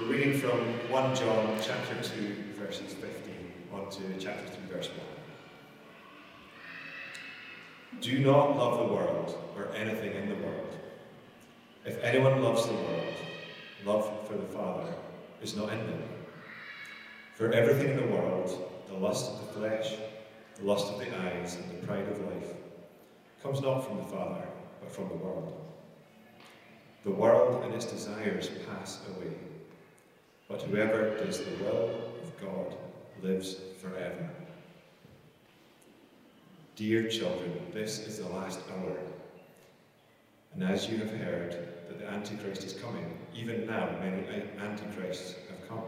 We're reading from 1 John chapter 2, verses 15, on to chapter 3, verse 1. Do not love the world or anything in the world. If anyone loves the world, love for the Father is not in them. For everything in the world, the lust of the flesh, the lust of the eyes, and the pride of life, comes not from the Father, but from the world. The world and its desires pass away, but whoever does the will of God lives forever. Dear children, this is the last hour. And as you have heard that the Antichrist is coming, even now many Antichrists have come.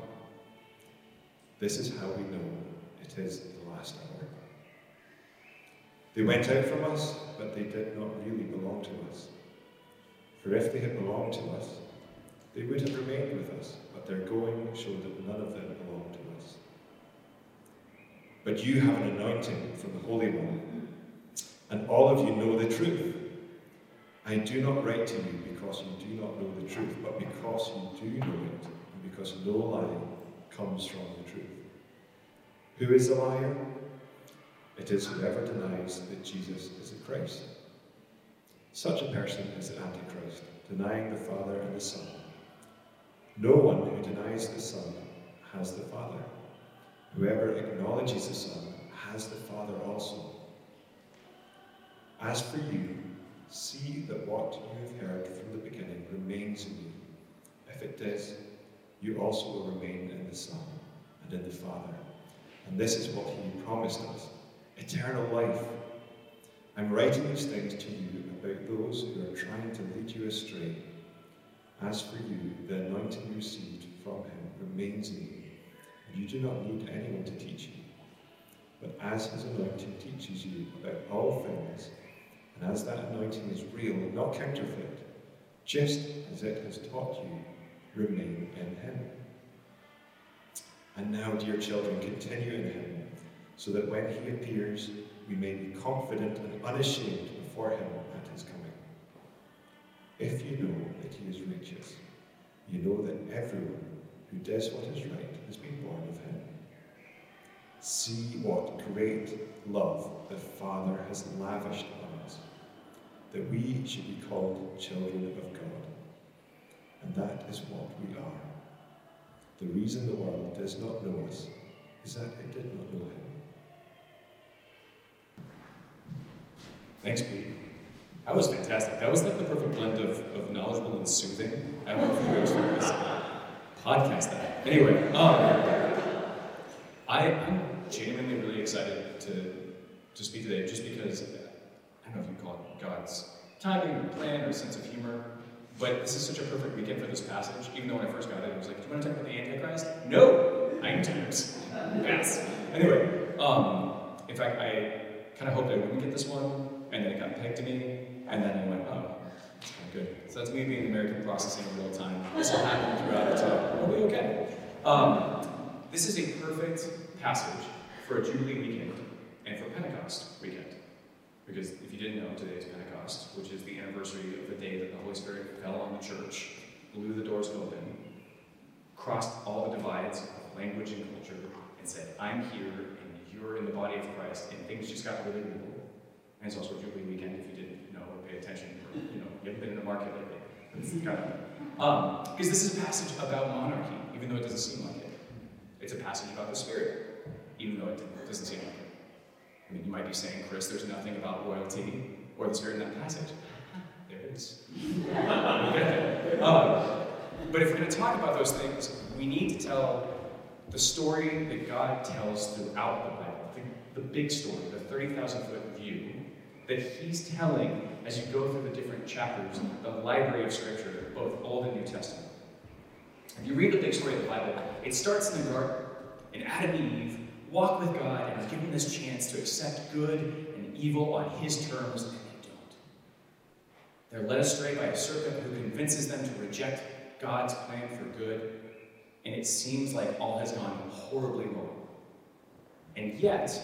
This is how we know it is the last hour. They went out from us, but they did not really belong to us. For if they had belonged to us, they would have remained with us, their going showed that none of them belonged to us. But you have an anointing from the Holy One, and all of you know the truth. I do not write to you because you do not know the truth, but because you do know it, and because no lie comes from the truth. Who is the liar? It is whoever denies that Jesus is the Christ. Such a person is the Antichrist, denying the Father and the Son. No one who denies the Son has the Father. Whoever acknowledges the Son has the Father also. As for you, see that what you have heard from the beginning remains in you. If it does, you also will remain in the Son and in the Father. And this is what he promised us eternal life. I'm writing these things to you about those who are trying to lead you astray. As for you, the anointing you received from him remains in you, you do not need anyone to teach you. But as his anointing teaches you about all things, and as that anointing is real and not counterfeit, just as it has taught you, remain in him. And now, dear children, continue in him, so that when he appears, we may be confident and unashamed before him at his coming. If you know that he is righteous, you know that everyone who does what is right has been born of him. See what great love the Father has lavished on us, that we should be called children of God. And that is what we are. The reason the world does not know us is that it did not know him. Thanks, Pete. That was fantastic. That was like the perfect blend of, of knowledgeable and soothing. I don't know if you guys this podcast that. Anyway, um, I, I'm genuinely really excited to, to speak today just because, I don't know if you call it God's timing or plan or sense of humor, but this is such a perfect weekend for this passage. Even though when I first got it, I was like, do you want to talk about the Antichrist? No! Nine times. Pass. Anyway, um, in fact, I kind of hoped I wouldn't get this one, and then it got pegged to me, and then I went, oh, that's good. So that's me being American processing in real time. This will happen throughout it, so we'll be okay. Um, this is a perfect passage for a Jubilee weekend and for Pentecost weekend. Because if you didn't know, today is Pentecost, which is the anniversary of the day that the Holy Spirit fell on the church, blew the doors open, crossed all the divides of language and culture, and said, I'm here, and you're in the body of Christ, and things just got really real. And it's also a Jubilee weekend if you didn't know or pay attention, you know, you haven't been in the market lately. It's um, because this is a passage about monarchy, even though it doesn't seem like it. It's a passage about the Spirit, even though it doesn't seem like it. I mean, you might be saying, Chris, there's nothing about royalty or the Spirit in that passage. There is. um, but if we're going to talk about those things, we need to tell the story that God tells throughout the Bible, the, the big story, the 30,000 foot view that He's telling as you go through the different chapters, of the library of Scripture, both Old and New Testament. If you read the big story of the Bible, it starts in the garden, and Adam and Eve walk with God and are given this chance to accept good and evil on His terms, and they don't. They're led astray by a serpent who convinces them to reject God's plan for good, and it seems like all has gone horribly wrong. And yet,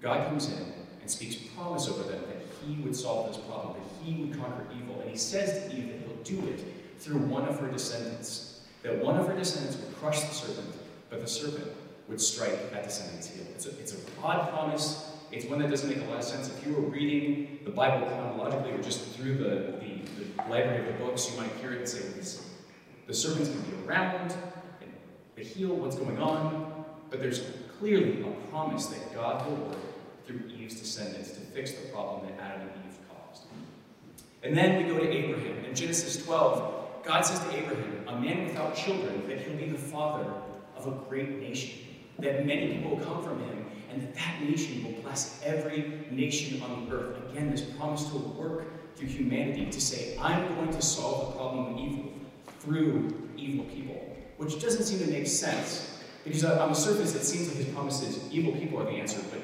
God comes in and speaks promise over them that He would solve this problem, that He would conquer evil. And He says to Eve that He'll do it through one of her descendants. that one of her descendants would crush the serpent, but the serpent would strike that descendant's heel. It's a, it's a odd promise. It's one that doesn't make a lot of sense. If you were reading the Bible chronologically or just through the, the, the library of the books, you might hear it and say, the serpent's going to be around, and the heel, what's going on? But there's clearly a promise that God will work through Eve's descendants to fix the problem that Adam and Eve caused. And then we go to Abraham. In Genesis 12, God says to Abraham, a man without children, that he'll be the father of a great nation, that many people will come from him, and that that nation will bless every nation on the earth. Again, this promise to work through humanity to say, I'm going to solve the problem of evil through evil people, which doesn't seem to make sense. Because on the surface, it seems like his promise is evil people are the answer, but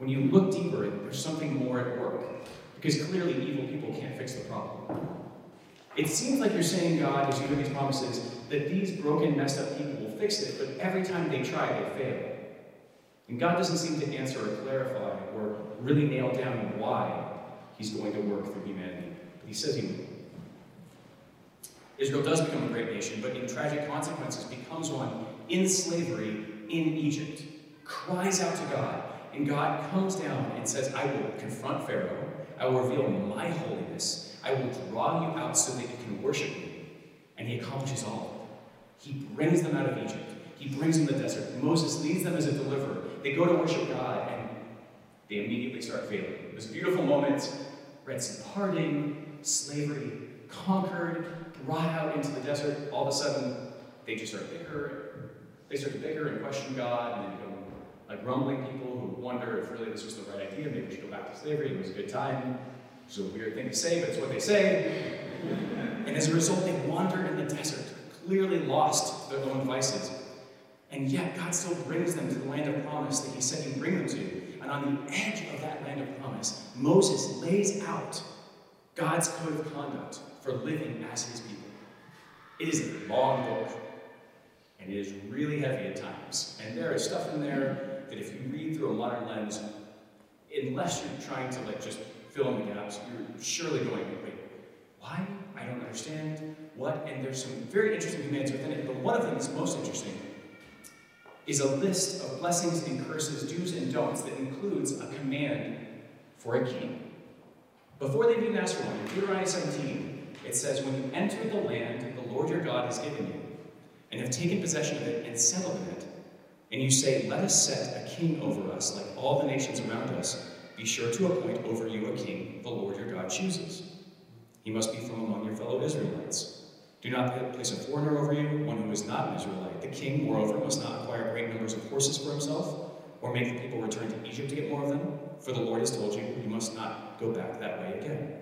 when you look deeper, there's something more at work. Because clearly, evil people can't fix the problem. It seems like you're saying, God, as you do these promises, that these broken, messed up people will fix it, but every time they try, they fail. And God doesn't seem to answer or clarify or really nail down why He's going to work through humanity. But He says He will. Israel does become a great nation, but in tragic consequences becomes one in slavery in Egypt, cries out to God, and God comes down and says, I will confront Pharaoh, I will reveal my holiness, I will draw you out so that you can worship me. And he accomplishes all. He brings them out of Egypt. He brings them to the desert. Moses leads them as a deliverer. They go to worship God, and they immediately start failing. It was a beautiful moment. Red Sea parting, slavery conquered, brought out into the desert. All of a sudden, they just start bicker. They start to bicker and question God, and they become like grumbling people who wonder if really this was the right idea. Maybe we should go back to slavery. It was a good time. It's a weird thing to say, but it's what they say. And as a result, they wander in the desert, clearly lost their own vices. And yet, God still brings them to the land of promise that He said He'd bring them to. And on the edge of that land of promise, Moses lays out God's code of conduct for living as His people. It is a long book, and it is really heavy at times. And there is stuff in there that if you read through a modern lens, unless you're trying to like just fill in the gaps, you're surely going, wait, why? I don't understand. What? And there's some very interesting commands within it, but one of them is most interesting is a list of blessings and curses, do's and don'ts that includes a command for a king. Before they even ask for one, in Deuteronomy 17, it says, When you enter the land the Lord your God has given you, and have taken possession of it and settled in it, and you say, Let us set a king over us, like all the nations around us, be sure to appoint over you a king the Lord your God chooses. He must be from among your fellow Israelites. Do not place a foreigner over you, one who is not an Israelite. The king, moreover, must not acquire great numbers of horses for himself, or make the people return to Egypt to get more of them, for the Lord has told you, you must not go back that way again.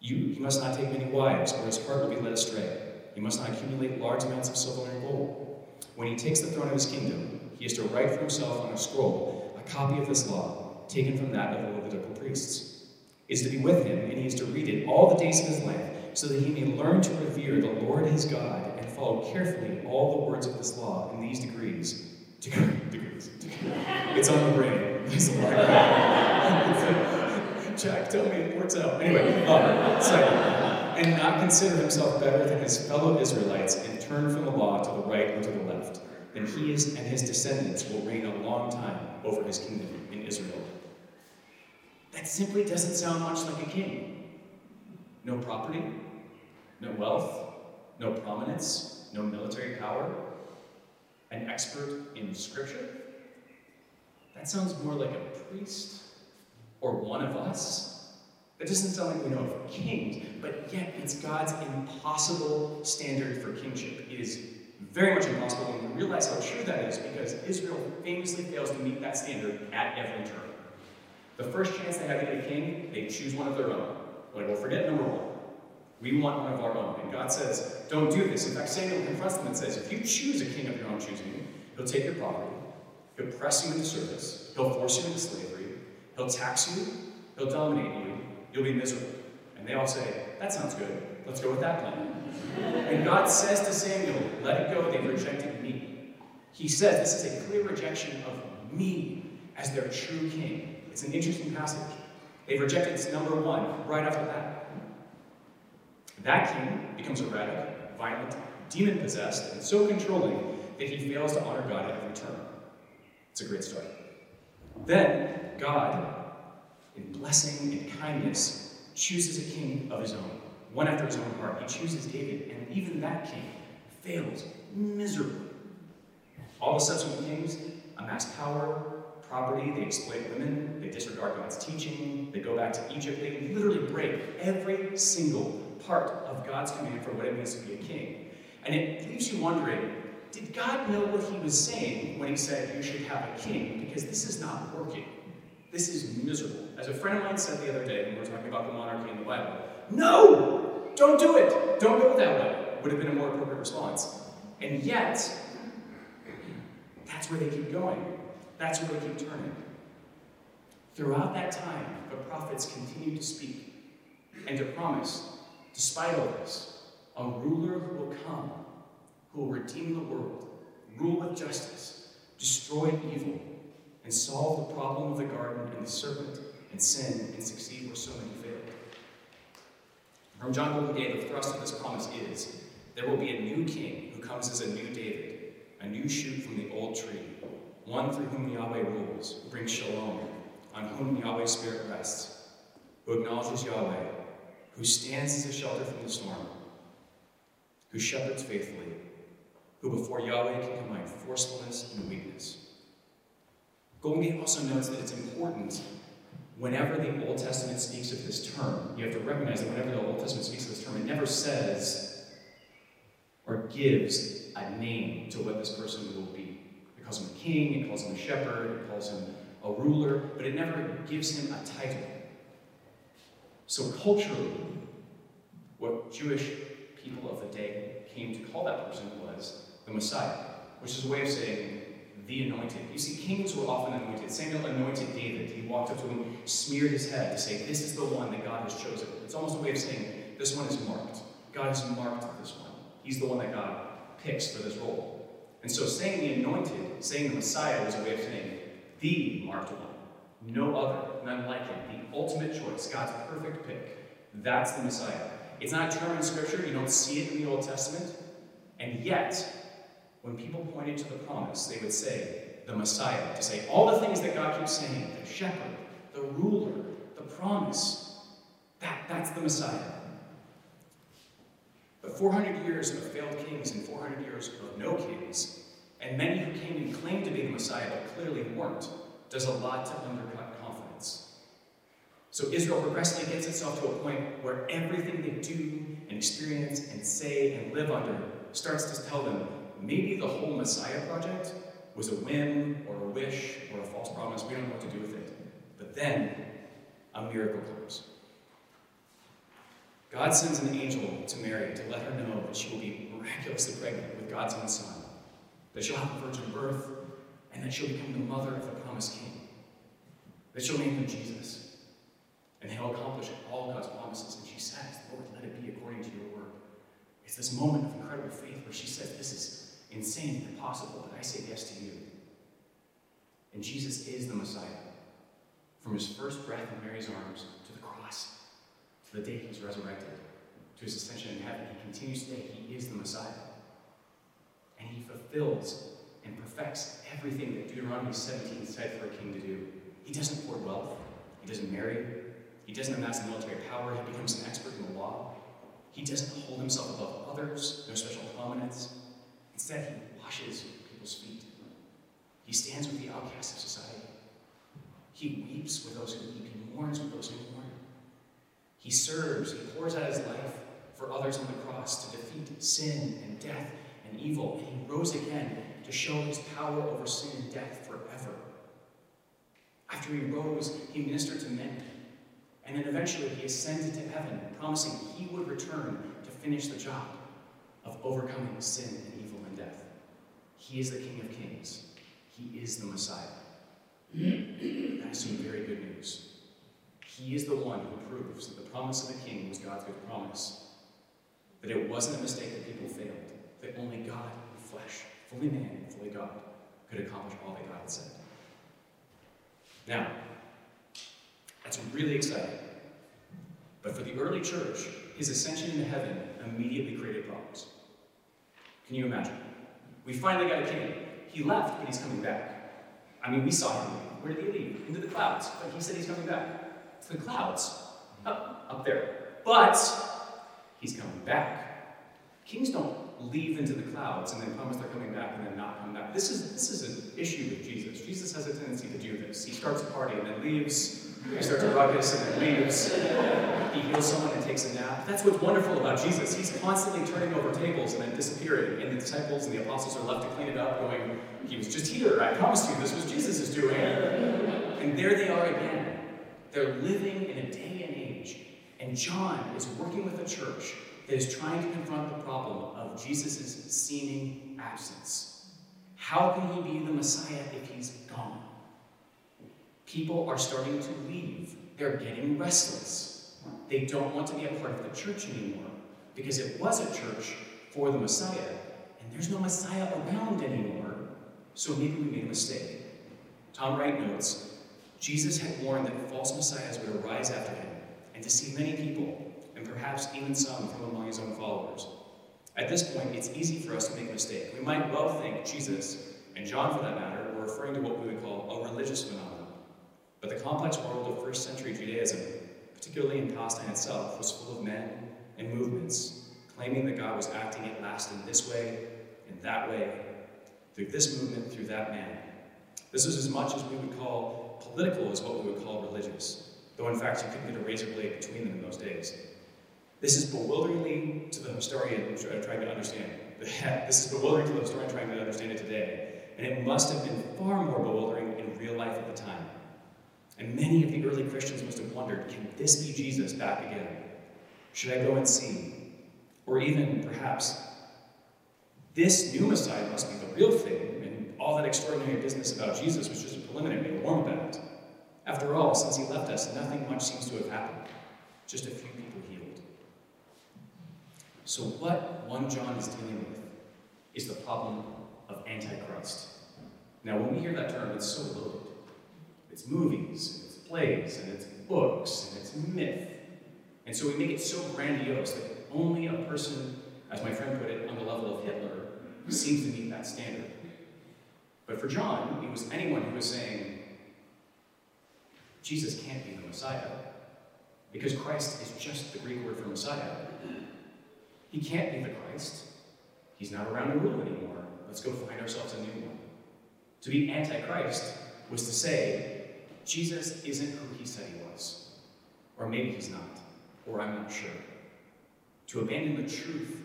You, he must not take many wives, or his heart will be led astray. He must not accumulate large amounts of silver and gold. When he takes the throne of his kingdom, he is to write for himself on a scroll a copy of this law, taken from that of the Levitical priests. It is to be with him, and he is to read it all the days of his life so that he may learn to revere the Lord his God and follow carefully all the words of this law in these degrees. degrees. It's on the brain. It's a lot. Jack, tell me it works out. Anyway, um, second, and not consider himself better than his fellow Israelites and turn from the law to the right or to the left. Then he is, and his descendants will reign a long time over his kingdom in Israel. That simply doesn't sound much like a king. No property, no wealth, no prominence, no military power, an expert in scripture? That sounds more like a priest or one of us. That doesn't sound like we know of kings, but yet it's God's impossible standard for kingship. It is very much impossible, and we realize how true that is because Israel famously fails to meet that standard at every turn. The first chance they have to get a king, they choose one of their own. Like, well, forget number one. We want one of our own. And God says, don't do this. In fact, Samuel confronts them and says, if you choose a king of your own choosing, he'll take your property, he'll press you into service, he'll force you into slavery, he'll tax you, he'll dominate you, you'll be miserable. And they all say, that sounds good. Let's go with that plan. and God says to Samuel, let it go. They've rejected me. He says this is a clear rejection of me as their true king. It's an interesting passage. They've rejected number one right off the bat. That king becomes erratic, violent, demon possessed, and so controlling that he fails to honor God at every turn. It's a great story. Then, God, in blessing and kindness, chooses a king of his own, one after his own heart. He chooses David, and even that king fails miserably. All the subsequent kings amass power, property, they exploit women, they disregard God's teaching, they go back to Egypt, they literally break every single part of God's command for what it means to be a king. And it leaves you wondering did God know what he was saying when he said you should have a king? Because this is not working. This is miserable. As a friend of mine said the other day when we were talking about the monarchy in the Bible, no! Don't do it! Don't go that way, would have been a more appropriate response. And yet, that's where they keep going. That's where they keep turning. Throughout that time, the prophets continued to speak and to promise, despite all this, a ruler who will come who will redeem the world, rule with justice, destroy evil, and solve the problem of the garden and the serpent and sin and succeed where so many failed. From John Goldingay, the thrust of this promise is there will be a new king who comes as a new David, a new shoot from the old tree, one through whom Yahweh rules, brings shalom, on whom Yahweh's Spirit rests, who acknowledges Yahweh, who stands as a shelter from the storm, who shepherds faithfully, who before Yahweh can combine forcefulness and weakness. Goldingay also notes that it's important whenever the Old Testament speaks of this term, you have to recognize that whenever the Old Testament speaks of this term, it never says or gives a name to what this person will be. It calls him a king, it calls him a shepherd, it calls him a ruler, but it never gives him a title. So culturally, what Jewish people of the day came to call that person was the Messiah, which is a way of saying the anointed. You see, kings were often anointed. Samuel anointed David. He walked up to him, smeared his head to say, This is the one that God has chosen. It's almost a way of saying, This one is marked. God has marked this one. He's the one that God picks for this role. And so saying the anointed, saying the Messiah, was a way of saying the marked one. No other, none like him. The ultimate choice, God's perfect pick. That's the Messiah. It's not a term in Scripture. You don't see it in the Old Testament. And yet, when people pointed to the promise, they would say, the Messiah, to say all the things that God keeps saying the shepherd, the ruler, the promise. That, that's the Messiah. But 400 years of failed kings and 400 years of no kings, and many who came and claimed to be the Messiah but clearly weren't, does a lot to undercut confidence. So Israel progressively gets itself to a point where everything they do and experience and say and live under starts to tell them maybe the whole Messiah project was a whim or a wish or a false promise. We don't know what to do with it. But then a miracle comes. God sends an angel to Mary to let her know that she will be miraculously pregnant with God's own son, that she'll have a virgin birth, and that she'll become the mother of the promised king, that she'll name him Jesus, and he'll accomplish all God's promises. And she says, Lord, let it be according to your word. It's this moment of incredible faith where she says, This is insane and impossible, but I say yes to you. And Jesus is the Messiah. From his first breath in Mary's arms to the cross, to the day he was resurrected, to his ascension in heaven, he continues today. He is the Messiah. And he fulfills and perfects everything that Deuteronomy 17 said for a king to do. He doesn't hoard wealth, he doesn't marry, he doesn't amass military power, he becomes an expert in the law. He doesn't hold himself above others, no special prominence. Instead, he washes people's feet. He stands with the outcasts of society. He weeps with those who weep. He mourns with those who mourn. He serves. He pours out his life for others on the cross to defeat sin and death and evil. And he rose again to show his power over sin and death forever. After he rose, he ministered to men. And then eventually he ascended to heaven, promising he would return to finish the job of overcoming sin and evil. He is the King of Kings. He is the Messiah. That is some very good news. He is the one who proves that the promise of the King was God's good promise. That it wasn't a mistake that people failed. That only God in flesh, fully man fully God, could accomplish all that God had said. Now, that's really exciting. But for the early church, his ascension into heaven immediately created problems. Can you imagine? We finally got a king. He left, but he's coming back. I mean, we saw him. Where did he leave? Into the clouds. But he said he's coming back. To the clouds. Up, up there. But he's coming back. Kings don't leave into the clouds and then promise they're coming back and then not come back. This is this is an issue with Jesus. Jesus has a tendency to do this. He starts a party and then leaves. He starts a ruckus and then leaves. He heals someone and takes a nap. That's what's wonderful about Jesus. He's constantly turning over tables and then disappearing. And the disciples and the apostles are left to clean it up, going, He was just here. I promised you this was Jesus' is doing. And there they are again. They're living in a day and age. And John is working with a church is trying to confront the problem of Jesus' seeming absence. How can he be the Messiah if he's gone? People are starting to leave. They're getting restless. They don't want to be a part of the church anymore because it was a church for the Messiah, and there's no Messiah around anymore, so maybe we made a mistake. Tom Wright notes Jesus had warned that false messiahs would arise after him and deceive many people, and perhaps even some from among his own followers. At this point, it's easy for us to make a mistake. We might well think Jesus, and John for that matter, were referring to what we would call a religious phenomenon. But the complex world of first century Judaism, particularly in Palestine itself, was full of men and movements claiming that God was acting at last in this way, in that way, through this movement, through that man. This was as much as we would call political as what we would call religious, though in fact you couldn't get a razor blade between them in those days. This is bewilderingly to the historian trying to understand. this is bewildering to the historian trying to understand it today, and it must have been far more bewildering in real life at the time. And many of the early Christians must have wondered can this be Jesus back again? Should I go and see? Or even, perhaps, this new Messiah must be the real thing, and all that extraordinary business about Jesus was just a preliminary, warm about. After all, since he left us, nothing much seems to have happened. Just a few people. So, what 1 John is dealing with is the problem of Antichrist. Now, when we hear that term, it's so loaded. It's movies, and it's plays, and it's books, and it's myth. And so we make it so grandiose that only a person, as my friend put it, on the level of Hitler seems to meet that standard. But for John, it was anyone who was saying, Jesus can't be the Messiah, because Christ is just the Greek word for Messiah. He can't be the Christ. He's not around to rule anymore. Let's go find ourselves a new one. To be Antichrist was to say, Jesus isn't who he said he was. Or maybe he's not. Or I'm not sure. To abandon the truth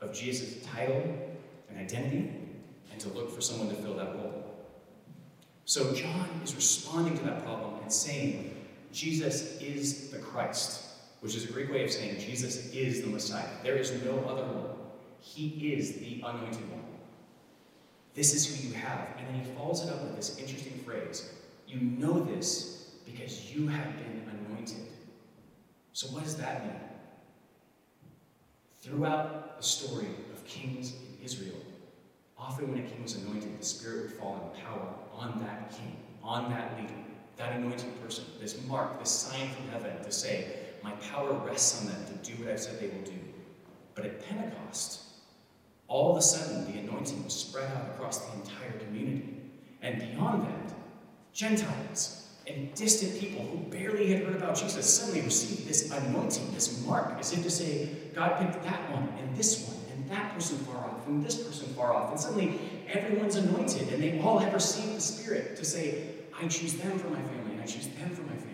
of Jesus' title and identity, and to look for someone to fill that role. So John is responding to that problem and saying, Jesus is the Christ, which is a Greek way of saying Jesus is the Messiah. There is no other one. He is the anointed one. This is who you have. And then he follows it up with this interesting phrase You know this because you have been anointed. So, what does that mean? Throughout the story of kings in Israel, often when a king was anointed, the Spirit would fall in power on that king, on that leader, that anointed person, this mark, this sign from heaven to say, My power rests on them to do what I've said they will do. But at Pentecost, all of a sudden the anointing was spread out across the entire community. And beyond that, Gentiles, and distant people who barely had heard about Jesus suddenly received this anointing, this mark, as if to say, God picked that one, and this one, and that person far off, and this person far off. And suddenly everyone's anointed, and they all have received the Spirit to say, I choose them for my family, and I choose them for my family.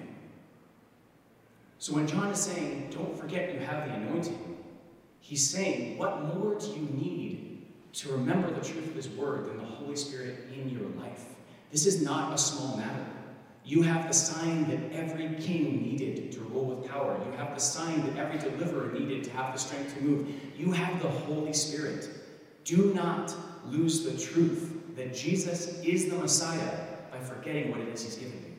So when John is saying, don't forget you have the anointing, he's saying, what more do you need to remember the truth of his word than the Holy Spirit in your life? This is not a small matter. You have the sign that every king needed to rule with power. You have the sign that every deliverer needed to have the strength to move. You have the Holy Spirit. Do not lose the truth that Jesus is the Messiah by forgetting what it is he's given you.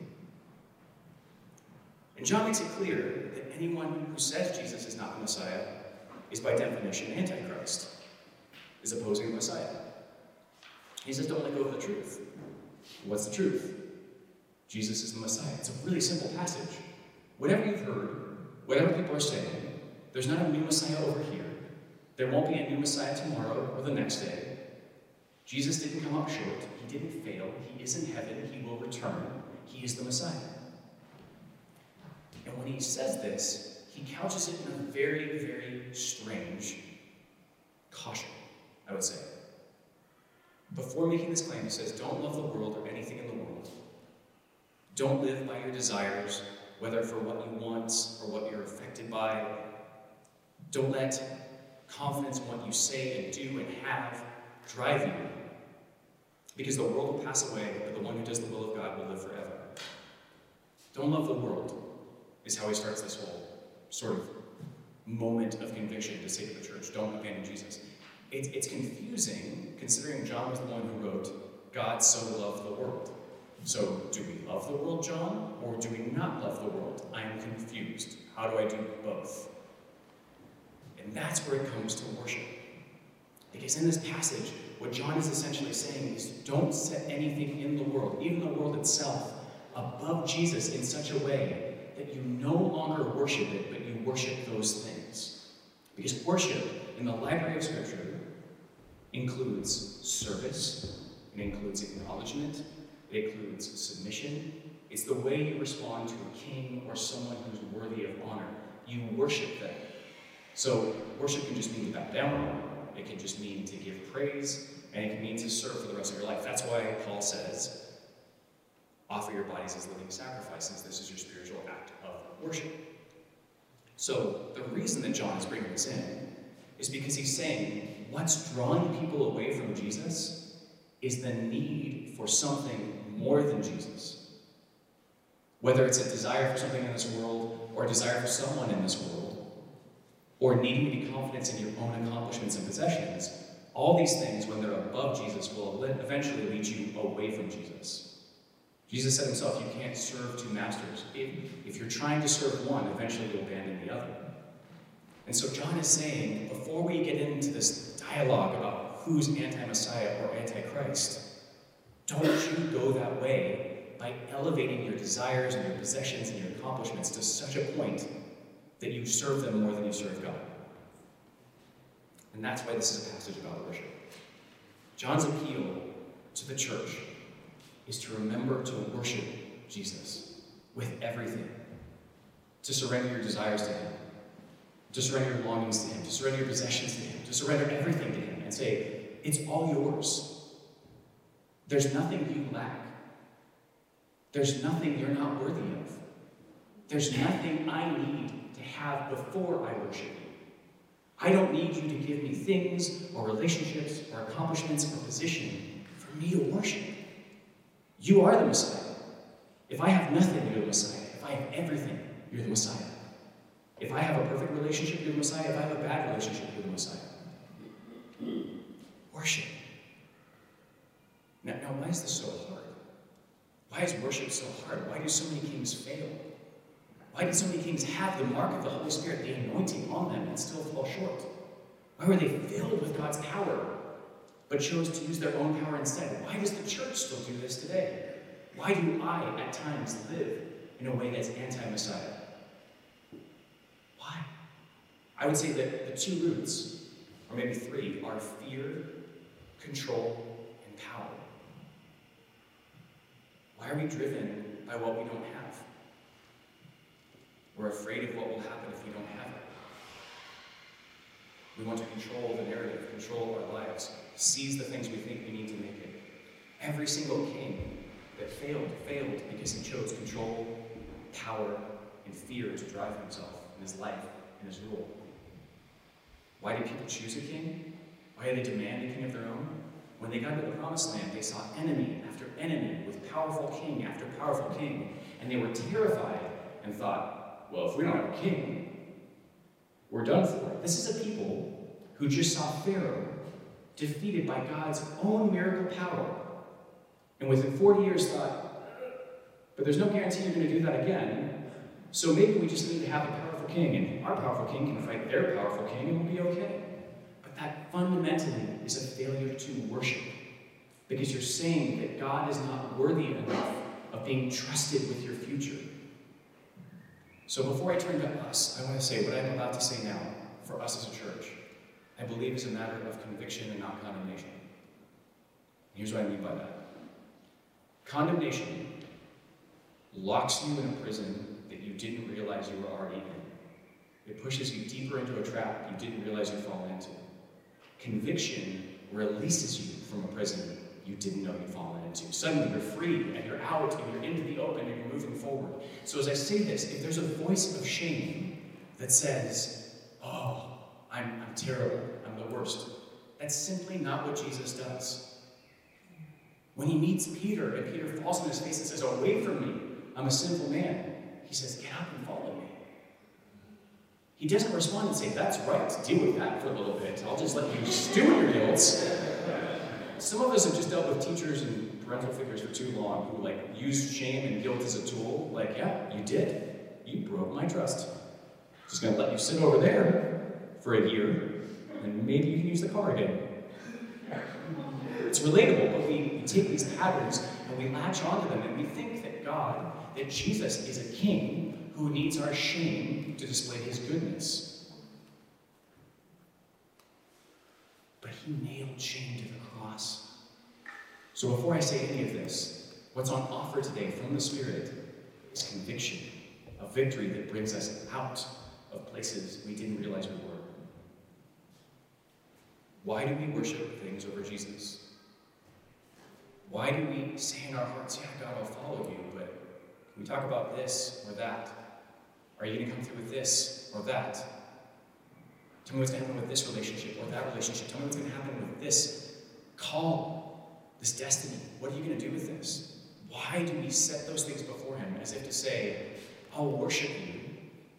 And John makes it clear that anyone who says Jesus is not the Messiah is by definition Antichrist, is opposing the Messiah. He says, don't let go of the truth. What's the truth? Jesus is the Messiah. It's a really simple passage. Whatever you've heard, whatever people are saying, there's not a new Messiah over here. There won't be a new Messiah tomorrow or the next day. Jesus didn't come up short. He didn't fail. He is in heaven. He will return. He is the Messiah. And when he says this, he couches it in a very, very strange caution, I would say. Before making this claim, he says, Don't love the world or anything in the world. Don't live by your desires, whether for what you want or what you're affected by. Don't let confidence in what you say and do and have drive you. Because the world will pass away, but the one who does the will of God will live forever. Don't love the world, is how he starts this whole sort of moment of conviction to say to the church, don't abandon Jesus. It's, it's confusing considering John was the one who wrote, God so loved the world. So, do we love the world, John, or do we not love the world? I am confused. How do I do both? And that's where it comes to worship. Because in this passage, what John is essentially saying is don't set anything in the world, even the world itself, above Jesus in such a way that you no longer worship it, but you worship those things. Because worship in the library of Scripture includes service, it includes acknowledgement, it includes submission. It's the way you respond to a king or someone who's worthy of honor. You worship them. So, worship can just mean to bow down, it can just mean to give praise, and it can mean to serve for the rest of your life. That's why Paul says, offer your bodies as living sacrifices. This is your spiritual act of worship. So, the reason that John is bringing this in is because he's saying what's drawing people away from Jesus is the need for something more than Jesus. Whether it's a desire for something in this world, or a desire for someone in this world, or needing to be confident in your own accomplishments and possessions, all these things, when they're above Jesus, will eventually lead you away from Jesus. Jesus said himself, You can't serve two masters. If, if you're trying to serve one, eventually you'll abandon the other. And so John is saying, before we get into this dialogue about who's anti Messiah or anti Christ, don't you go that way by elevating your desires and your possessions and your accomplishments to such a point that you serve them more than you serve God. And that's why this is a passage about worship. John's appeal to the church is to remember to worship Jesus with everything, to surrender your desires to Him, to surrender your longings to Him, to surrender your possessions to Him, to surrender everything to Him and say, It's all yours. There's nothing you lack. There's nothing you're not worthy of. There's nothing I need to have before I worship you. I don't need you to give me things or relationships or accomplishments or position for me to worship. You are the Messiah. If I have nothing, you're the Messiah. If I have everything, you're the Messiah. If I have a perfect relationship, you're the Messiah. If I have a bad relationship, you're the Messiah. Worship. Now, now why is this so hard? Why is worship so hard? Why do so many kings fail? Why did so many kings have the mark of the Holy Spirit, the anointing on them, and still fall short? Why were they filled with God's power, but chose to use their own power instead? Why does the church still do this today? Why do I, at times, live in a way that's anti Messiah? Why? I would say that the two roots, or maybe three, are fear, control, and power. Why are we driven by what we don't have? We're afraid of what will happen if we don't have it. We want to control the narrative, control our lives, seize the things we think we need to make it. Every single king that failed, failed because he chose control, power, and fear to drive himself in his life and his rule. Why do people choose a king? Why do they demand a king of their own? When they got to the promised land, they saw enemy after enemy with powerful king after powerful king, and they were terrified and thought, well, if we don't have a king, we're done for. This is a people who just saw Pharaoh defeated by God's own miracle power. And within 40 years thought, but there's no guarantee you're going to do that again. So maybe we just need to have a powerful king, and our powerful king can fight their powerful king, and we'll be okay. But that fundamentally is a failure to worship. Because you're saying that God is not worthy enough of being trusted with your future. So before I turn to us, I want to say what I'm about to say now for us as a church. I believe, is a matter of conviction and not condemnation. Here's what I mean by that condemnation locks you in a prison that you didn't realize you were already in. It pushes you deeper into a trap you didn't realize you'd fallen into. Conviction releases you from a prison you didn't know you'd fallen into. Suddenly you're free and you're out and you're into the open and you're moving forward. So as I say this, if there's a voice of shame that says, Oh, I'm, I'm terrible, I'm the worst, that's simply not what Jesus does. When he meets Peter and Peter falls on his face and says, Away from me, I'm a sinful man, he says, Get up and follow me. He doesn't respond and say, That's right, deal with that for a little bit. I'll just let you stew in your guilt. Some of us have just dealt with teachers and parental figures for too long who like use shame and guilt as a tool. Like, yeah, you did. You broke my trust. Just gonna let you sit over there for a year, and maybe you can use the car again. It's relatable, but we, we take these patterns and we latch onto them and we think that God, that Jesus is a king who needs our shame to display his goodness. But he nailed shame to the cross. So before I say any of this, what's on offer today from the Spirit is conviction, a victory that brings us out of places we didn't realize we were. Why do we worship things over Jesus? Why do we say in our hearts, Yeah, God, I'll follow you, but we talk about this or that? Are you going to come through with this or that? Tell me what's going to happen with this relationship or that relationship. Tell me what's going to happen with this call, this destiny. What are you going to do with this? Why do we set those things before Him as if to say, I'll worship you,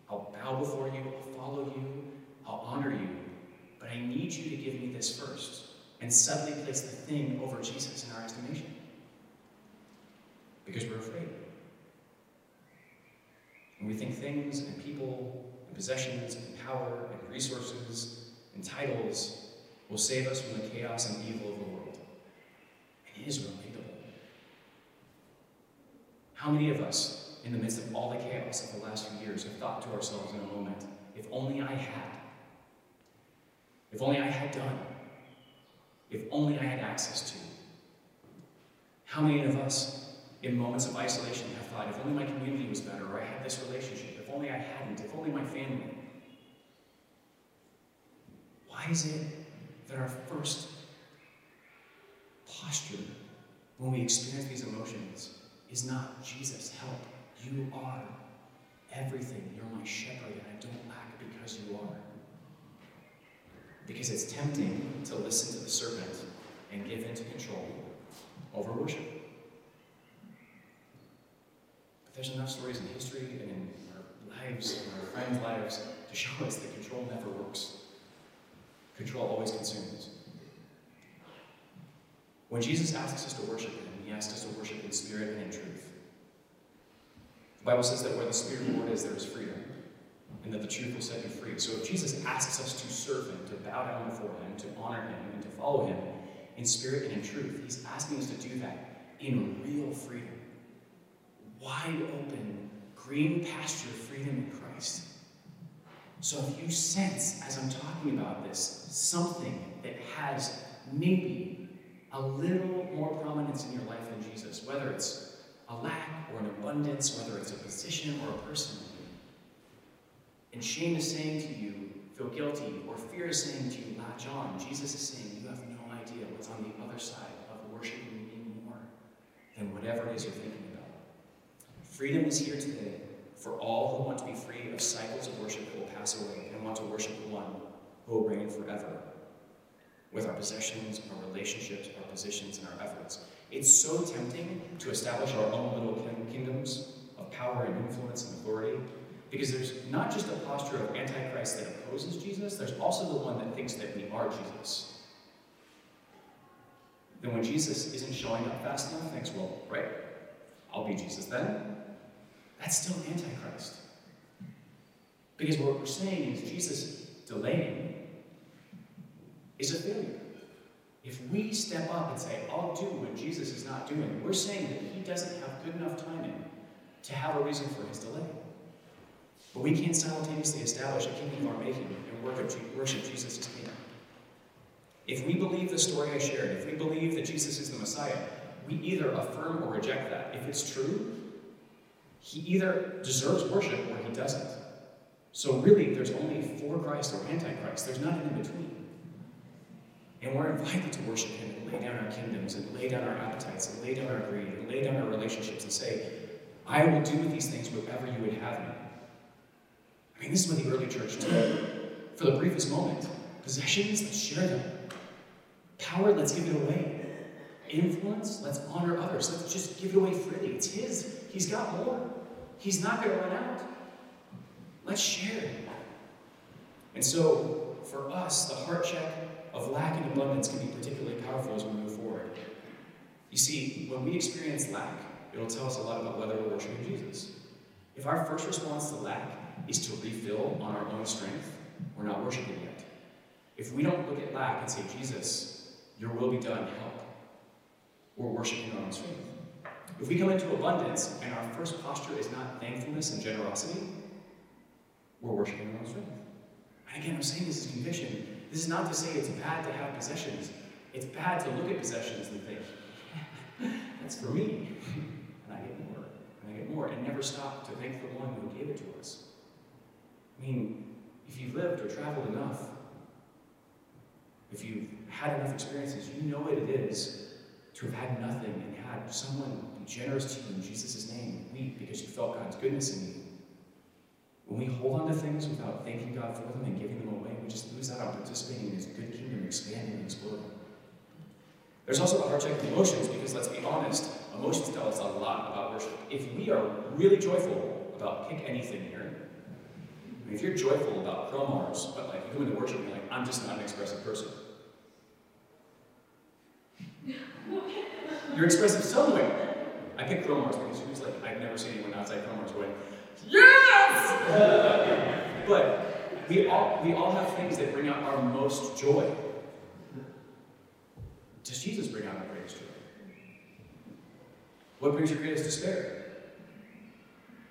I'll bow before you, I'll follow you, I'll honor you, but I need you to give me this first? And suddenly place the thing over Jesus in our estimation. Because we're afraid. And we think things and people and possessions and power and resources and titles will save us from the chaos and evil of the world. And it is relatable. How many of us, in the midst of all the chaos of the last few years, have thought to ourselves in a moment, if only I had, if only I had done, if only I had access to? How many of us in moments of isolation have thought, if only my community was better, or I had this relationship, if only I hadn't, if only my family. Why is it that our first posture when we experience these emotions is not, Jesus, help, you are everything. You're my shepherd, and I don't lack because you are. Because it's tempting to listen to the serpent and give into control over worship. But there's enough stories in history and in our lives and our friends' lives to show us that control never works. Control always consumes. When Jesus asks us to worship Him, He asks us to worship in spirit and in truth. The Bible says that where the Spirit of the Lord is, there is freedom, and that the truth will set you free. So if Jesus asks us to serve Him, to bow down before Him, to honor Him, and to follow Him in spirit and in truth, He's asking us to do that in real freedom wide open, green pasture freedom in Christ. So if you sense, as I'm talking about this, something that has maybe a little more prominence in your life than Jesus, whether it's a lack or an abundance, whether it's a position or a person, and shame is saying to you, feel guilty, or fear is saying to you, latch on, Jesus is saying, you have no idea what's on the other side of worshiping me more than whatever it is you're thinking about. Freedom is here today for all who want to be free of cycles of worship that will pass away and want to worship the one who will reign forever with our possessions, our relationships, our positions, and our efforts. It's so tempting to establish our own little kingdoms of power and influence and authority because there's not just a posture of Antichrist that opposes Jesus, there's also the one that thinks that we are Jesus. Then when Jesus isn't showing up fast enough, thinks, well, right, I'll be Jesus then. That's still Antichrist. Because what we're saying is Jesus delaying is a failure. If we step up and say, I'll do what Jesus is not doing, we're saying that he doesn't have good enough timing to have a reason for his delay. But we can't simultaneously establish a kingdom of our making and worship Jesus as king. If we believe the story I shared, if we believe that Jesus is the Messiah, we either affirm or reject that. If it's true, he either deserves worship or he doesn't. So really, there's only for Christ or anti-Christ. There's nothing in between. And we're invited to worship him and lay down our kingdoms and lay down our appetites and lay down our greed and lay down our relationships and say, I will do with these things whatever you would have me. I mean, this is what the early church did. For the briefest moment, possessions, let's share them. Power, let's give it away. Influence, let's honor others. Let's just give it away freely. It's His. He's got more. He's not going to run out. Let's share. And so, for us, the heart check of lack and abundance can be particularly powerful as we move forward. You see, when we experience lack, it'll tell us a lot about whether we're worshiping Jesus. If our first response to lack is to refill on our own strength, we're not worshiping yet. If we don't look at lack and say, Jesus, your will be done, help, we're worshiping our own strength. If we come into abundance and our first posture is not thankfulness and generosity, we're worshiping our own strength. And again, I'm saying this is conviction. This is not to say it's bad to have possessions. It's bad to look at possessions and think, that's for me. And I get more. And I get more. And never stop to thank the one who gave it to us. I mean, if you've lived or traveled enough, if you've had enough experiences, you know what it is to have had nothing and had someone be generous to you in Jesus' name weep because you felt God's goodness in you. When we hold on to things without thanking God for them and giving them away, we just lose out on participating in His good kingdom expanding and exploding. There's also the heart check of emotions because let's be honest, emotions tell us a lot about worship. If we are really joyful about pick anything here, I mean, if you're joyful about Cromars, but like you come into worship and you're like, I'm just not an expressive person. You're expressive somewhere. I picked Cromars because he was like, I've never seen anyone outside Cromars going, Yes! but we all we all have things that bring out our most joy. Does Jesus bring out our greatest joy? What brings your greatest despair?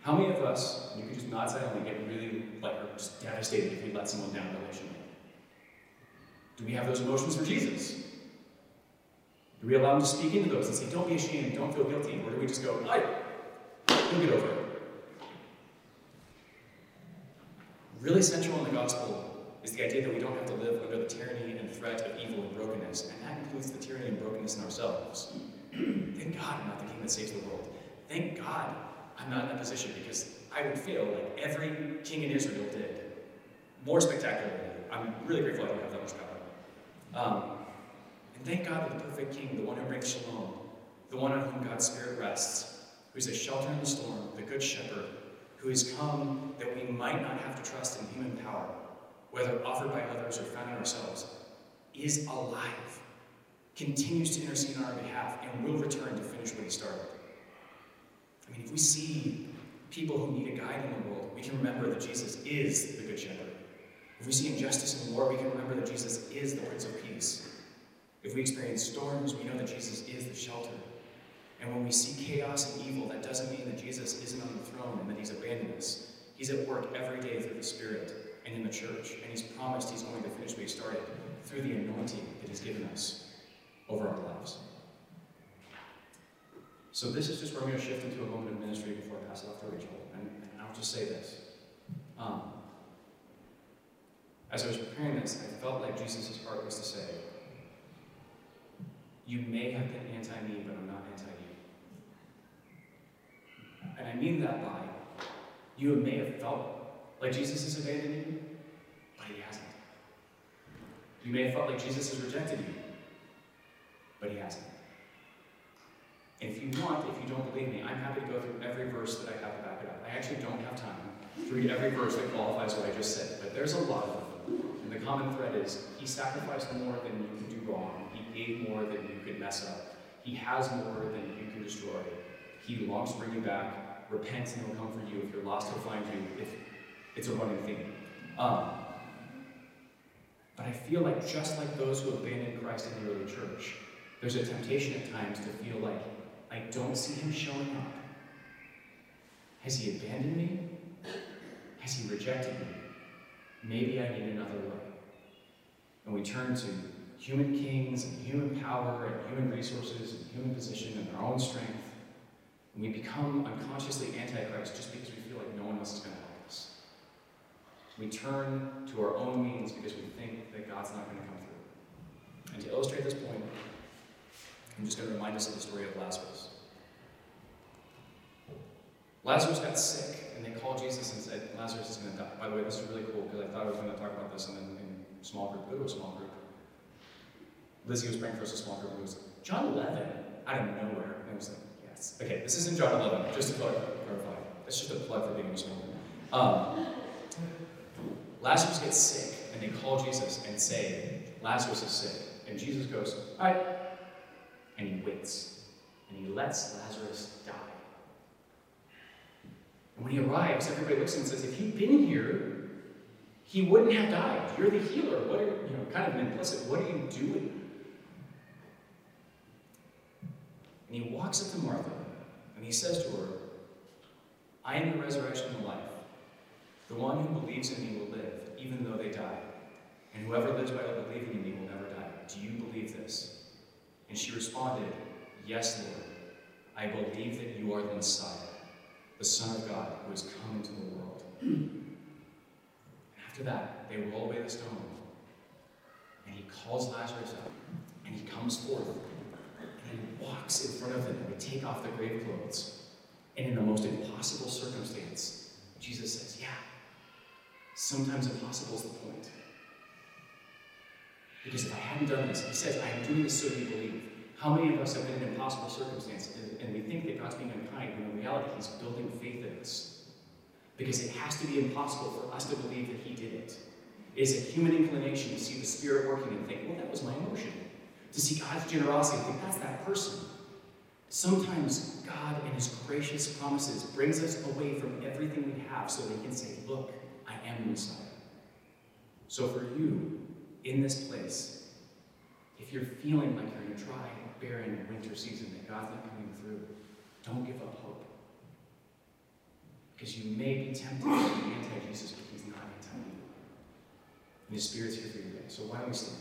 How many of us, you can just nod silently, get really like just devastated if we let someone down relationally? Do we have those emotions for Jesus? Do we allow him to speak into those and say, don't be ashamed, don't feel guilty? Or do we just go, "I, you'll get over it? Really central in the gospel is the idea that we don't have to live under the tyranny and threat of evil and brokenness, and that includes the tyranny and brokenness in ourselves. Thank God I'm not the king that saves the world. Thank God I'm not in that position because I would fail like every king in Israel did. More spectacularly. I'm really grateful I don't have that much power. Um, and thank God for the perfect king, the one who brings shalom, the one on whom God's Spirit rests, who is a shelter in the storm, the good shepherd, who has come that we might not have to trust in human power, whether offered by others or found in ourselves, is alive, continues to intercede on our behalf, and will return to finish what he started. I mean, if we see people who need a guide in the world, we can remember that Jesus is the Good Shepherd. If we see injustice in war, we can remember that Jesus is the Prince of Peace. If we experience storms, we know that Jesus is the shelter. And when we see chaos and evil, that doesn't mean that Jesus isn't on the throne and that he's abandoned us. He's at work every day through the Spirit and in the church, and he's promised he's going to finish what he started through the anointing that he's given us over our lives. So this is just where I'm going to shift into a moment of ministry before I pass it off to Rachel. And, and I'll just say this. Um, as I was preparing this, I felt like Jesus' heart was to say, You may have been anti me, but I'm not anti you. And I mean that by you may have felt like Jesus has abandoned you, but he hasn't. You may have felt like Jesus has rejected you, but he hasn't. And if you want, if you don't believe me, I'm happy to go through every verse that I have to back it up. I actually don't have time to read every verse that qualifies what I just said, but there's a lot of them. And the common thread is he sacrificed more than you can do wrong. He gave more than you could mess up. He has more than you can destroy. He longs to bring you back. Repent and he'll come for you. If you're lost, he'll find you. If it's a running theme. Um, but I feel like just like those who abandoned Christ in the early church, there's a temptation at times to feel like I don't see him showing up. Has he abandoned me? Has he rejected me? Maybe I need another way. And we turn to human kings and human power and human resources and human position and our own strength. We become unconsciously antichrist just because we feel like no one else is going to help us. We turn to our own means because we think that God's not going to come through. And to illustrate this point, I'm just going to remind us of the story of Lazarus. Lazarus got sick, and they called Jesus and said, Lazarus is going to die. By the way, this is really cool because I thought I was going to talk about this in, in small group. Go to a small group. Lizzie was praying for us a small group. It was John 11 out of nowhere. And I was like, yes. Okay, this isn't John 11, just to clarify. It's just a plug for being in a group. Um, Lazarus gets sick, and they call Jesus and say, Lazarus is sick. And Jesus goes, all right. And he waits. And he lets Lazarus die. And when he arrives, everybody looks at him and says, if he'd been here, he wouldn't have died. You're the healer. What are you know, kind of implicit, what are you doing? And he walks up to Martha and he says to her, I am the resurrection and the life. The one who believes in me will live, even though they die. And whoever lives by believing in me will never die. Do you believe this? And she responded, Yes, Lord. I believe that you are the Messiah, the Son of God, who has come into the world. And after that, they roll away the stone. And he calls Lazarus up. And he comes forth. And he walks in front of them. And they take off their grave clothes. And in the most impossible circumstance, Jesus says, Yeah, sometimes impossible is the point. Because if I hadn't done this, he says, I am doing this so you believe. How many of us have been in impossible circumstances and we think that God's being unkind, when in reality, He's building faith in us? Because it has to be impossible for us to believe that He did it. It is a human inclination to see the Spirit working and think, well, that was my emotion. To see God's generosity and think, that's that person. Sometimes God, in His gracious promises, brings us away from everything we have so He can say, look, I am Messiah. So for you, in this place, if you're feeling like you're in a dry, barren winter season that God's not coming through, don't give up hope. Because you may be tempted to be anti Jesus, but He's not anti you. And His Spirit's here for you today. So why don't we stand?